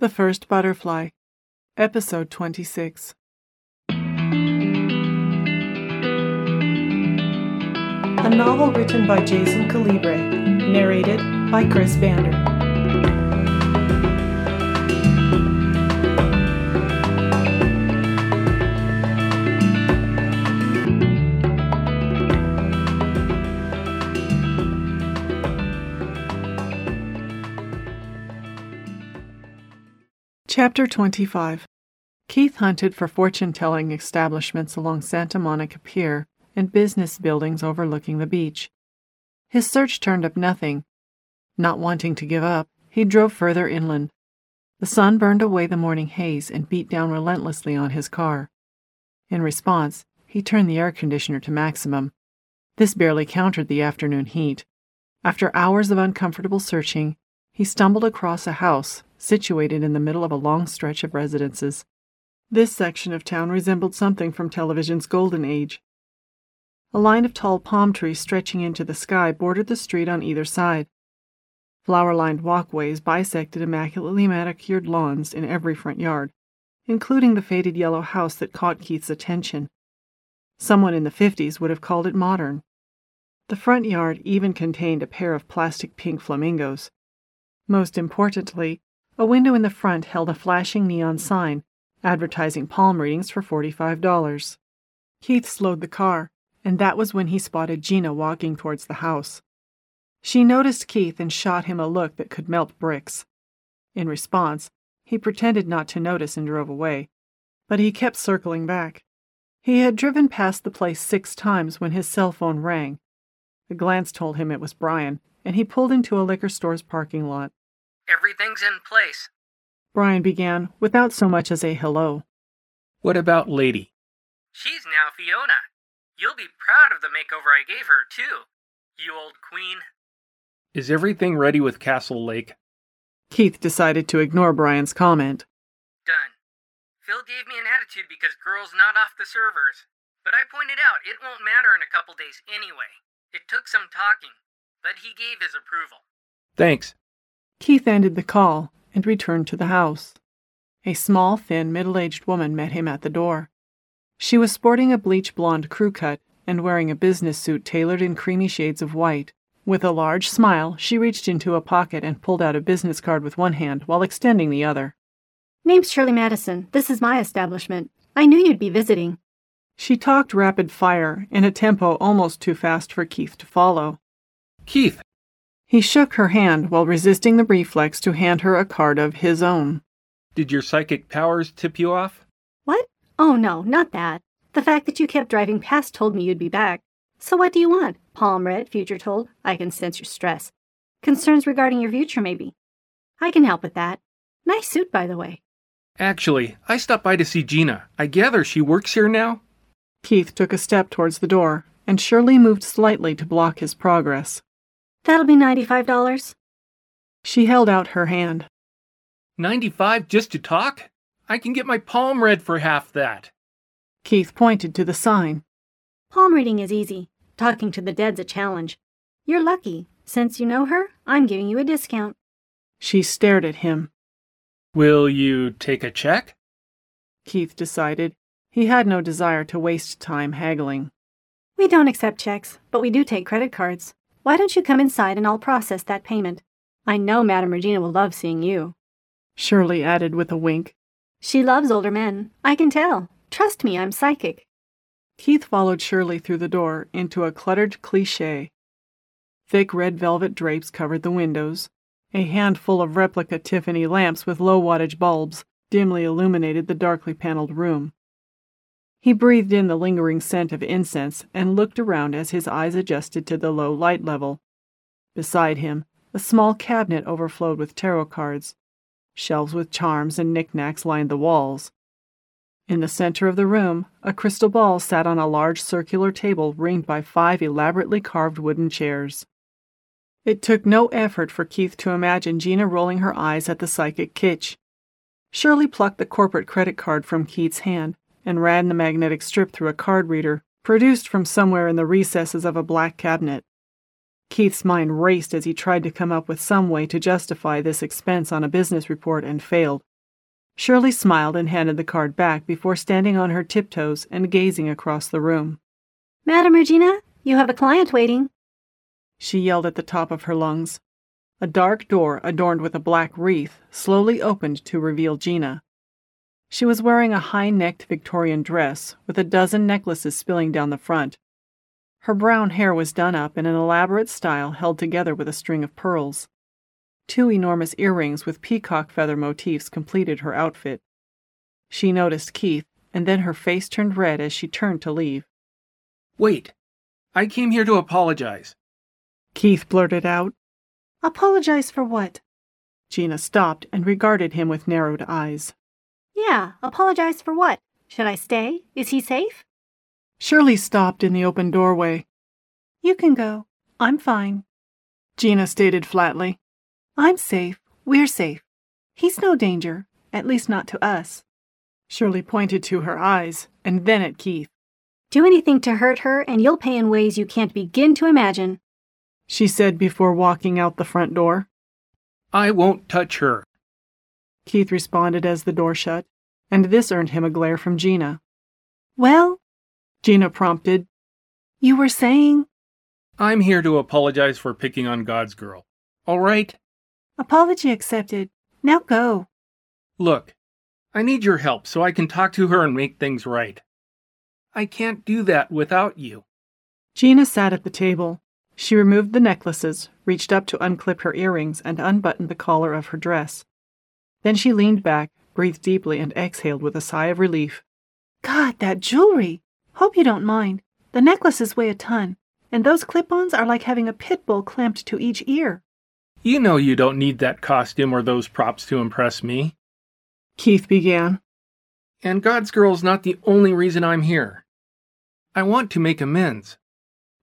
The First Butterfly, Episode 26. A novel written by Jason Calibre, narrated by Chris Bander. Chapter 25 Keith hunted for fortune telling establishments along Santa Monica Pier and business buildings overlooking the beach. His search turned up nothing. Not wanting to give up, he drove further inland. The sun burned away the morning haze and beat down relentlessly on his car. In response, he turned the air conditioner to maximum. This barely countered the afternoon heat. After hours of uncomfortable searching, he stumbled across a house situated in the middle of a long stretch of residences. This section of town resembled something from television's golden age. A line of tall palm trees stretching into the sky bordered the street on either side. Flower lined walkways bisected immaculately manicured lawns in every front yard, including the faded yellow house that caught Keith's attention. Someone in the 50s would have called it modern. The front yard even contained a pair of plastic pink flamingos. Most importantly, a window in the front held a flashing neon sign advertising palm readings for $45. Keith slowed the car, and that was when he spotted Gina walking towards the house. She noticed Keith and shot him a look that could melt bricks. In response, he pretended not to notice and drove away, but he kept circling back. He had driven past the place six times when his cell phone rang. A glance told him it was Brian, and he pulled into a liquor store's parking lot. Everything's in place. Brian began without so much as a hello. What about Lady? She's now Fiona. You'll be proud of the makeover I gave her, too. You old queen. Is everything ready with Castle Lake? Keith decided to ignore Brian's comment. Done. Phil gave me an attitude because girl's not off the servers. But I pointed out it won't matter in a couple days anyway. It took some talking, but he gave his approval. Thanks. Keith ended the call and returned to the house. A small, thin, middle aged woman met him at the door. She was sporting a bleach blonde crew cut and wearing a business suit tailored in creamy shades of white. With a large smile, she reached into a pocket and pulled out a business card with one hand while extending the other. Name's Shirley Madison. This is my establishment. I knew you'd be visiting. She talked rapid fire in a tempo almost too fast for Keith to follow. Keith, he shook her hand while resisting the reflex to hand her a card of his own. Did your psychic powers tip you off? What? Oh, no, not that. The fact that you kept driving past told me you'd be back. So what do you want? Palm read, future told. I can sense your stress. Concerns regarding your future, maybe. I can help with that. Nice suit, by the way. Actually, I stopped by to see Gina. I gather she works here now? Keith took a step towards the door, and Shirley moved slightly to block his progress. That'll be $95. She held out her hand. 95 just to talk? I can get my palm read for half that. Keith pointed to the sign. Palm reading is easy. Talking to the dead's a challenge. You're lucky. Since you know her, I'm giving you a discount. She stared at him. Will you take a check? Keith decided. He had no desire to waste time haggling. We don't accept checks, but we do take credit cards. Why don't you come inside and I'll process that payment? I know Madame Regina will love seeing you. Shirley added with a wink. She loves older men. I can tell. Trust me, I'm psychic. Keith followed Shirley through the door into a cluttered cliche. Thick red velvet drapes covered the windows. A handful of replica Tiffany lamps with low wattage bulbs dimly illuminated the darkly paneled room. He breathed in the lingering scent of incense and looked around as his eyes adjusted to the low light level. Beside him, a small cabinet overflowed with tarot cards. Shelves with charms and knickknacks lined the walls. In the center of the room, a crystal ball sat on a large circular table ringed by five elaborately carved wooden chairs. It took no effort for Keith to imagine Gina rolling her eyes at the psychic kitsch. Shirley plucked the corporate credit card from Keith's hand and ran the magnetic strip through a card reader produced from somewhere in the recesses of a black cabinet. Keith's mind raced as he tried to come up with some way to justify this expense on a business report and failed. Shirley smiled and handed the card back before standing on her tiptoes and gazing across the room. Madam Regina, you have a client waiting. She yelled at the top of her lungs. A dark door adorned with a black wreath slowly opened to reveal Gina. She was wearing a high necked Victorian dress with a dozen necklaces spilling down the front. Her brown hair was done up in an elaborate style held together with a string of pearls. Two enormous earrings with peacock feather motifs completed her outfit. She noticed Keith, and then her face turned red as she turned to leave. Wait. I came here to apologize. Keith blurted out. Apologize for what? Gina stopped and regarded him with narrowed eyes. Yeah, apologize for what? Should I stay? Is he safe? Shirley stopped in the open doorway. You can go. I'm fine. Gina stated flatly. I'm safe. We're safe. He's no danger, at least not to us. Shirley pointed to her eyes and then at Keith. Do anything to hurt her, and you'll pay in ways you can't begin to imagine, she said before walking out the front door. I won't touch her. Keith responded as the door shut, and this earned him a glare from Gina. Well, Gina prompted, you were saying? I'm here to apologize for picking on God's girl. All right? Apology accepted. Now go. Look, I need your help so I can talk to her and make things right. I can't do that without you. Gina sat at the table. She removed the necklaces, reached up to unclip her earrings, and unbuttoned the collar of her dress. Then she leaned back, breathed deeply, and exhaled with a sigh of relief. God, that jewelry! Hope you don't mind. The necklaces weigh a ton, and those clip ons are like having a pit bull clamped to each ear. You know you don't need that costume or those props to impress me. Keith began. And God's Girl's not the only reason I'm here. I want to make amends.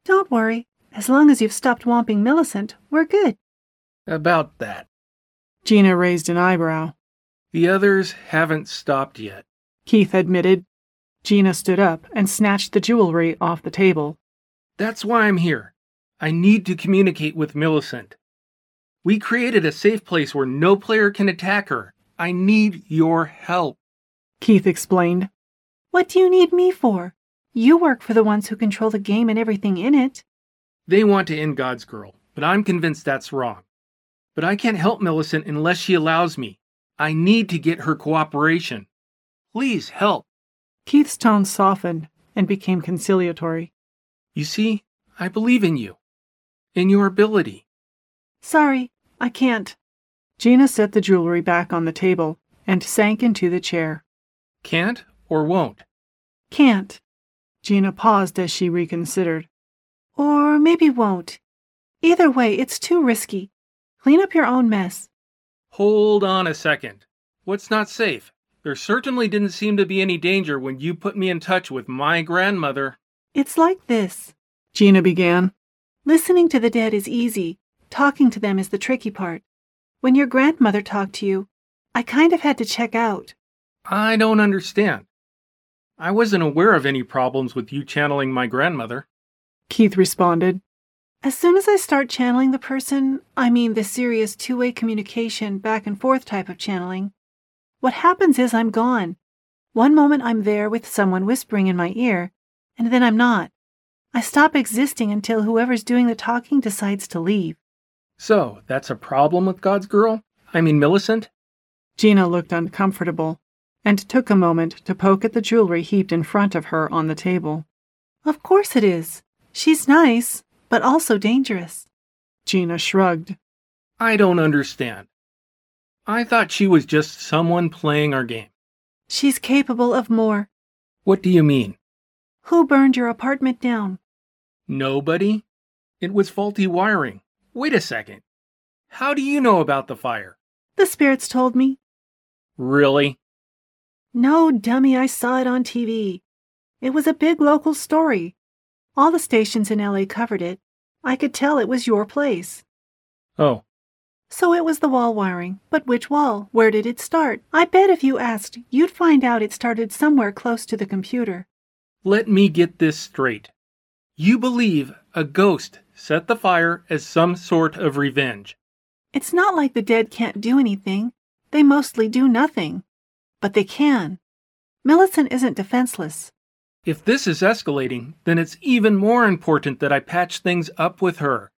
Don't worry. As long as you've stopped womping Millicent, we're good. About that. Gina raised an eyebrow. The others haven't stopped yet. Keith admitted. Gina stood up and snatched the jewelry off the table. That's why I'm here. I need to communicate with Millicent. We created a safe place where no player can attack her. I need your help. Keith explained. What do you need me for? You work for the ones who control the game and everything in it. They want to end God's girl, but I'm convinced that's wrong. But I can't help Millicent unless she allows me. I need to get her cooperation. Please help. Keith's tone softened and became conciliatory. You see, I believe in you, in your ability. Sorry, I can't. Gina set the jewelry back on the table and sank into the chair. Can't or won't? Can't. Gina paused as she reconsidered. Or maybe won't. Either way, it's too risky. Clean up your own mess. Hold on a second. What's not safe? There certainly didn't seem to be any danger when you put me in touch with my grandmother. It's like this, Gina began. Listening to the dead is easy. Talking to them is the tricky part. When your grandmother talked to you, I kind of had to check out. I don't understand. I wasn't aware of any problems with you channeling my grandmother. Keith responded. As soon as I start channeling the person, I mean the serious two way communication, back and forth type of channeling, what happens is I'm gone. One moment I'm there with someone whispering in my ear, and then I'm not. I stop existing until whoever's doing the talking decides to leave. So, that's a problem with God's girl? I mean, Millicent? Gina looked uncomfortable and took a moment to poke at the jewelry heaped in front of her on the table. Of course it is. She's nice, but also dangerous. Gina shrugged. I don't understand. I thought she was just someone playing our game. She's capable of more. What do you mean? Who burned your apartment down? Nobody. It was faulty wiring. Wait a second. How do you know about the fire? The spirits told me. Really? No, dummy, I saw it on TV. It was a big local story. All the stations in LA covered it. I could tell it was your place. Oh. So it was the wall wiring. But which wall? Where did it start? I bet if you asked, you'd find out it started somewhere close to the computer. Let me get this straight. You believe a ghost set the fire as some sort of revenge. It's not like the dead can't do anything. They mostly do nothing. but they can. Millicent isn't defenseless. If this is escalating, then it's even more important that I patch things up with her.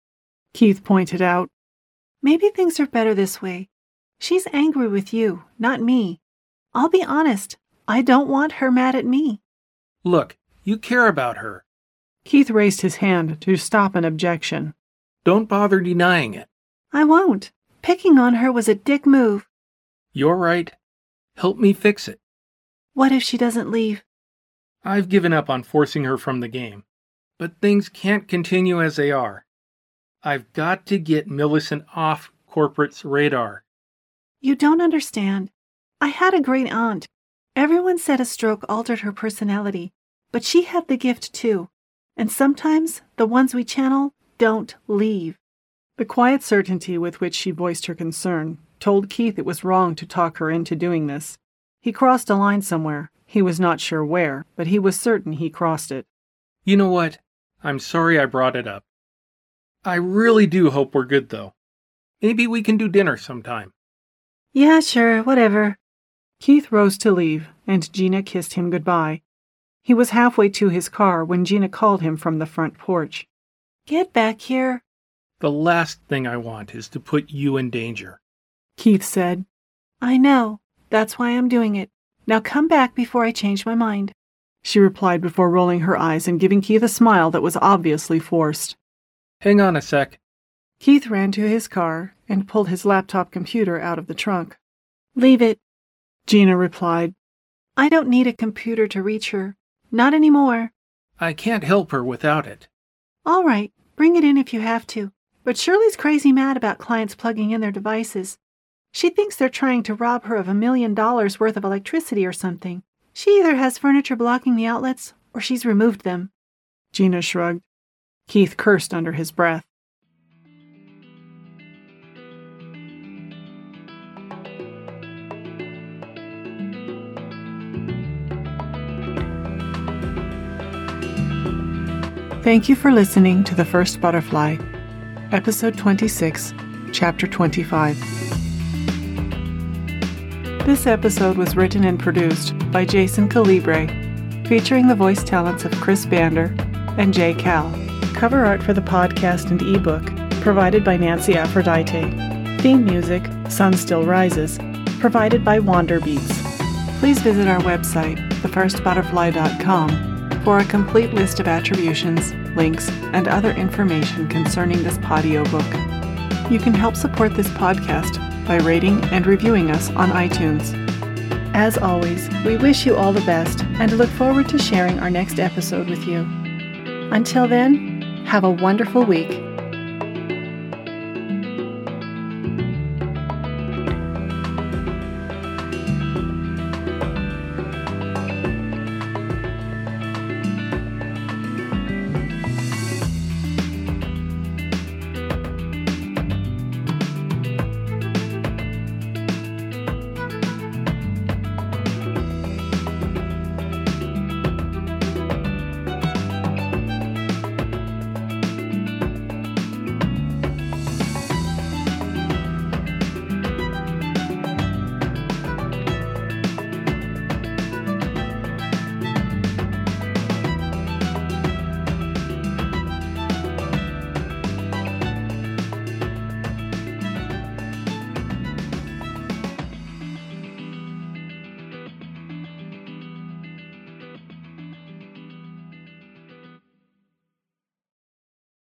Keith pointed out. Maybe things are better this way. She's angry with you, not me. I'll be honest, I don't want her mad at me. Look, you care about her. Keith raised his hand to stop an objection. Don't bother denying it. I won't. Picking on her was a dick move. You're right. Help me fix it. What if she doesn't leave? I've given up on forcing her from the game. But things can't continue as they are. I've got to get Millicent off corporate's radar. You don't understand. I had a great aunt. Everyone said a stroke altered her personality, but she had the gift too. And sometimes the ones we channel don't leave. The quiet certainty with which she voiced her concern told Keith it was wrong to talk her into doing this. He crossed a line somewhere. He was not sure where, but he was certain he crossed it. You know what? I'm sorry I brought it up. I really do hope we're good, though. Maybe we can do dinner sometime. Yeah, sure, whatever. Keith rose to leave, and Gina kissed him goodbye. He was halfway to his car when Gina called him from the front porch. Get back here. The last thing I want is to put you in danger. Keith said. I know. That's why I'm doing it. Now come back before I change my mind. She replied before rolling her eyes and giving Keith a smile that was obviously forced. Hang on a sec. Keith ran to his car and pulled his laptop computer out of the trunk. Leave it, Gina replied. I don't need a computer to reach her. Not anymore. I can't help her without it. All right, bring it in if you have to. But Shirley's crazy mad about clients plugging in their devices. She thinks they're trying to rob her of a million dollars worth of electricity or something. She either has furniture blocking the outlets or she's removed them. Gina shrugged. Keith cursed under his breath. Thank you for listening to The First Butterfly, Episode 26, Chapter 25. This episode was written and produced by Jason Calibre, featuring the voice talents of Chris Bander and Jay Cal. Cover art for the podcast and ebook provided by Nancy Aphrodite. Theme music, Sun Still Rises, provided by Wander Beats. Please visit our website, thefirstbutterfly.com for a complete list of attributions, links, and other information concerning this Podiobook. You can help support this podcast by rating and reviewing us on iTunes. As always, we wish you all the best and look forward to sharing our next episode with you. Until then, have a wonderful week